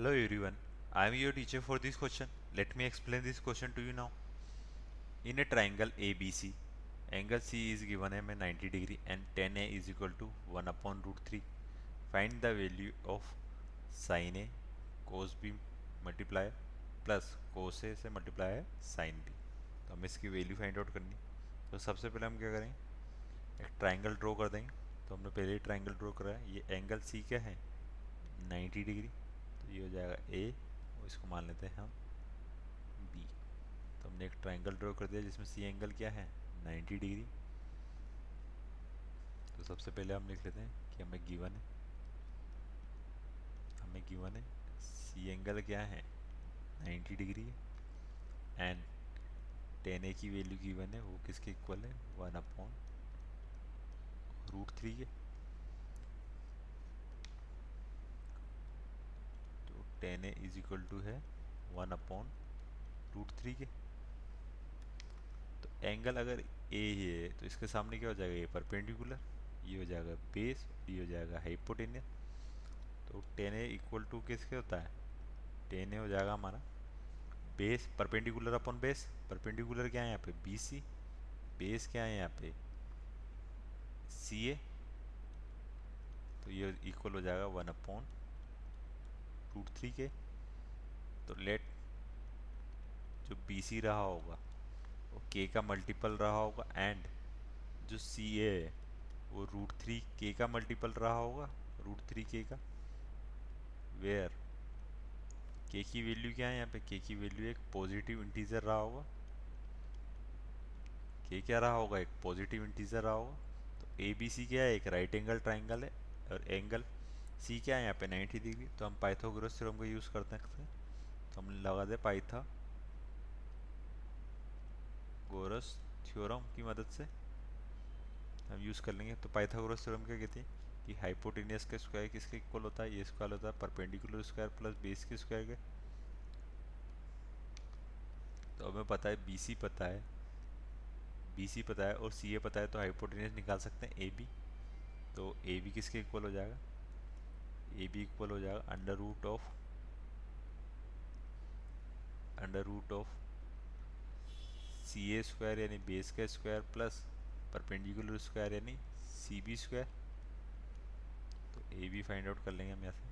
Hello everyone, I am your teacher for this question. Let me explain this question to you now. In a triangle ABC, angle C is given hमें 90 degree and tan A is equal to 1 upon root 3. Find the value of sin A cos B multiply plus cos A से multiply है sin B. तो हमें इसकी value find out करनी तो सबसे पहले हम क्या करेंगे एक ट्राइंगल ड्रॉ कर देंगे तो हमने पहले ही ट्राइंगल ड्रॉ करा है ये एंगल सी क्या है 90 डिग्री तो ये हो जाएगा ए और इसको मान लेते हैं हम बी तो हमने एक ट्राइंगल ड्रॉ कर दिया जिसमें सी एंगल क्या है? 90 डिग्री। तो सबसे पहले हम लिख लेते हैं कि हमें गिवन है। हमें गिवन है। सी एंगल क्या है? 90 डिग्री है। एंड टेन ए की वैल्यू गिवन है। वो किसके इक्वल है? वन अपॉन रूट थ्री के tan A is equal to है, वन अपॉन रूट थ्री के। तो एंगल अगर ए ही है तो इसके सामने क्या हो जाएगा? ये परपेंडिकुलर, ये हो जाएगा बेस, ये हो जाएगा हाइपोटेनियस तो टेन ए इक्वल टू किसके होता है? टेन ए हो जाएगा हमारा base, perpendicular upon base. Perpendicular क्या है यहाँ पे? B C. बेस क्या है यहाँ पे? सी ए। तो ये इक्वल हो जाएगा वन अपॉन रूट थ्री के तो लेट जो बी सी रहा होगा, वो के का मल्टीपल रहा होगा एंड जो सी ए है, वो रूट थ्री के का मल्टीपल रहा होगा रूट थ्री के का। वेयर के की वैल्यू क्या है यहाँ पे? के की वैल्यू एक पॉजिटिव इंटीजर रहा होगा। के क्या रहा होगा? एक पॉजिटिव इंटीजर रहा होगा। तो ए बी सी क्या है? एक राइट एंगल ट्राइंगल है और एंगल सी क्या है यहाँ पे? 90 डिग्री। तो हम पाइथागोरस थ्योरम का यूज़ करते हैं तो हम लगा दे पाइथा गोरस थ्योरम की मदद से। हम यूज़ कर लेंगे। तो पाइथागोरस थ्योरम क्या कहते हैं? कि हाइपोटेनियस का स्क्वायर किसके इक्वल होता है? ये स्क्वायर होता है। परपेंडिकुलर स्क्वायर प्लस बेस के स्क्वायर के। तो हमें पता है बी पता है। बी पता है और सी पता है। तो हाइपोटेनियस निकाल सकते हैं ए तो ए किसके इक्वल हो जाएगा? ए बी इक्वल हो जाएगा under root of under root of C A square यानी बेस का स्क्वायर प्लस परपेंडिकुलर स्क्वायर यानी सी बी स्क्वायर तो ए बी फाइंड आउट कर लेंगे हम यहाँ से।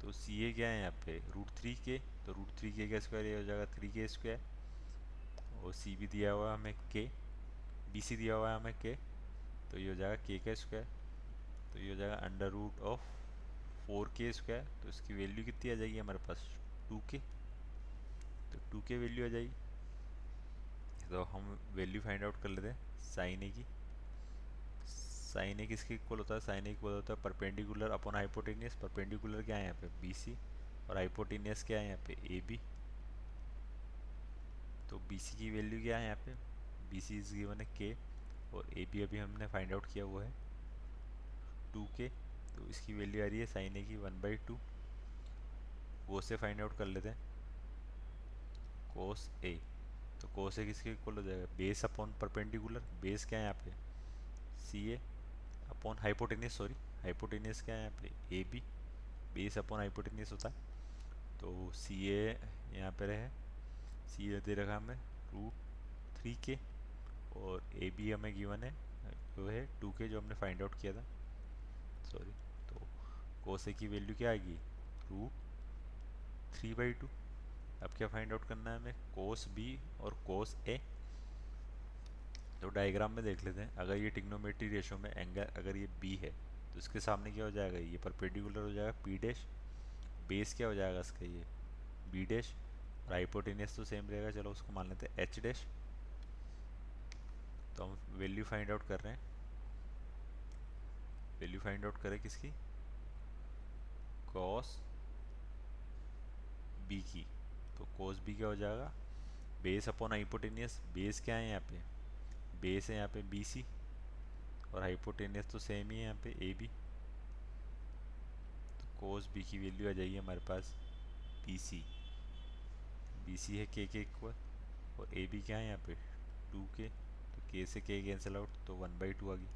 तो सी ए क्या है यहाँ पे? रूट थ्री के तो रूट थ्री के का स्क्वायर ये हो जाएगा थ्री के स्क्वायर और सी बी दिया हुआ है हमें के बी सी दिया हुआ है हमें के तो ये हो जाएगा के का स्क्वायर तो ये हो जाएगा अंडर रूट ऑफ़ फोर के स्क्वायर तो इसकी वैल्यू कितनी आ जाएगी हमारे पास? टू के तो टू के वैल्यू आ जाएगी। तो हम वैल्यू फाइंड आउट कर लेते हैं साइन ए की। साइन ए किसके इक्वल होता है? साइन ए इक्वल होता है परपेंडिकुलर अपॉन हाइपोटेनियस परपेंडिकुलर क्या है यहाँ पे? बी सी और हाइपोटेनियस क्या है यहाँ पे? ए बी तो बी सी की वैल्यू क्या है यहाँ पे? बी सी इज़ गिवन है के और ए बी अभी हमने फाइंड आउट किया हुआ है। टू के तो इसकी वैल्यू आ रही है साइन ए की वन बाई टू वो से फाइंड आउट कर लेते हैं. कोस ए तो कोस ए किसके इक्वल हो जाएगा? बेस अपॉन परपेंडिकुलर बेस क्या है यहाँ पे? C A upon hypotenuse sorry hypotenuse क्या है यहाँ पे? A B base upon hypotenuse होता है. तो सी ए यहाँ पे रहे. सी ए दे रखा हमें रूट थ्री के और ए बी हमें गिवन है. जो है टू के जो हमने फाइंड आउट किया था. सॉरी कोस की वैल्यू क्या आएगी? रूट थ्री बाई टू अब क्या फाइंड आउट करना है हमें? कोस बी और कोस ए तो डायग्राम में देख लेते हैं। अगर ये टिग्नोमेट्री रेशो में एंगल अगर ये बी है तो इसके सामने क्या हो जाएगा? ये परपेंडिकुलर हो जाएगा पी डैश बेस क्या हो जाएगा इसका ये? बी डैश और तो सेम रहेगा। चलो उसको मान लेते हैं एच डैश तो हम वैल्यू फाइंड आउट कर रहे हैं। वैल्यू फाइंड आउट करें किसकी? कॉस बी की। तो कॉस बी क्या हो जाएगा? बेस अपॉन हाइपोटेनियस बेस क्या है यहाँ पे? बेस है यहाँ पे बी सी और हाइपोटेनियस तो सेम ही है यहाँ पे ए बी तो कोस बी की वैल्यू आ जाएगी हमारे पास बी सी बी सी है के के इक्वल और ए बी क्या है यहाँ पे? टू के तो के से के कैंसिल आउट तो वन बाई टू आ गई।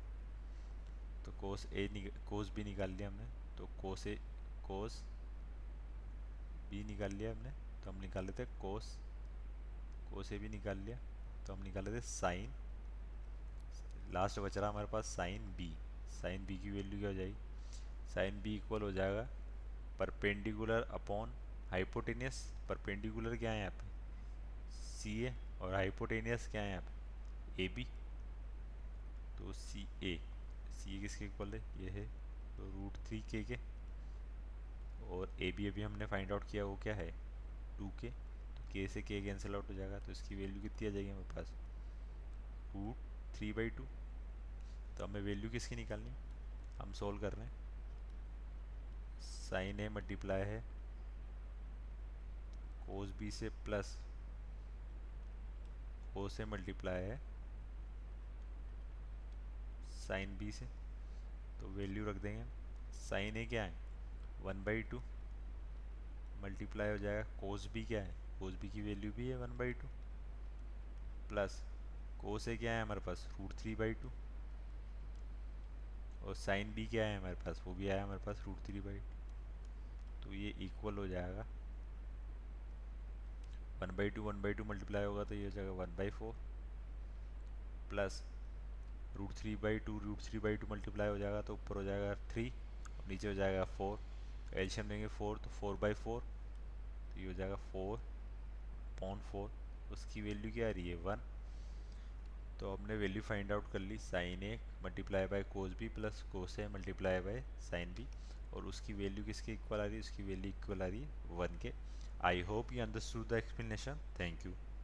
तो कोस ए कोस बी निकाल लिया हमने। तो कोस ए कोस बी निकाल लिया हमने तो हम निकाल लेते कोस। कोस ए भी निकाल लिया तो हम निकाल लेते साइन। लास्ट बच रहा हमारे पास साइन बी। साइन बी की वैल्यू क्या हो जाएगी? साइन बी इक्वल हो जाएगा परपेंडिकुलर अपॉन हाइपोटेनियस परपेंडिकुलर क्या है यहाँ पे? सी ए और हाइपोटेनियस क्या है यहाँ पे? ए बी तो सी ए सी ए किसके इक्वल है? ये है तो रूट थ्री के के। और ए बी अभी हमने फाइंड आउट किया वो क्या है? टू के तो के से के कैंसिल आउट हो जाएगा तो इसकी वैल्यू कितनी आ जाएगी हमारे पास? रूट थ्री बाई टू तो हमें वैल्यू किसकी निकालनी हम सोल्व कर रहे हैं। साइन ए मल्टीप्लाई है। कोस बी से प्लस ओ से मल्टीप्लाई है। साइन बी से। तो वैल्यू रख देंगे साइन ए क्या है? वन बाई टू मल्टीप्लाई हो जाएगा। कोस बी क्या है? कोस बी की वैल्यू भी है one by two. Plus cos A क्या है हमारे पास? रूट थ्री बाई टू और साइन बी क्या है हमारे पास? वो भी आया हमारे पास रूट थ्री बाई टू तो ये इक्वल हो जाएगा। One by two, one by two multiply होगा तो ये हो जाएगा one by four. Plus root three by two root three by two multiply हो जाएगा तो ऊपर हो जाएगा थ्री और नीचे हो जाएगा फोर एल्शियम लेंगे फोर तो फोर बाई फोर तो ये हो जाएगा फोर पॉइंट फोर। उसकी वैल्यू क्या आ रही है? वन। तो हमने वैल्यू फाइंड आउट कर ली, sine A multiply by cos B plus cos A multiply by sine B. और उसकी वैल्यू किसके इक्वल आ रही है? उसकी वैल्यू इक्वल आ रही है वन के। I hope you understood the explanation thank you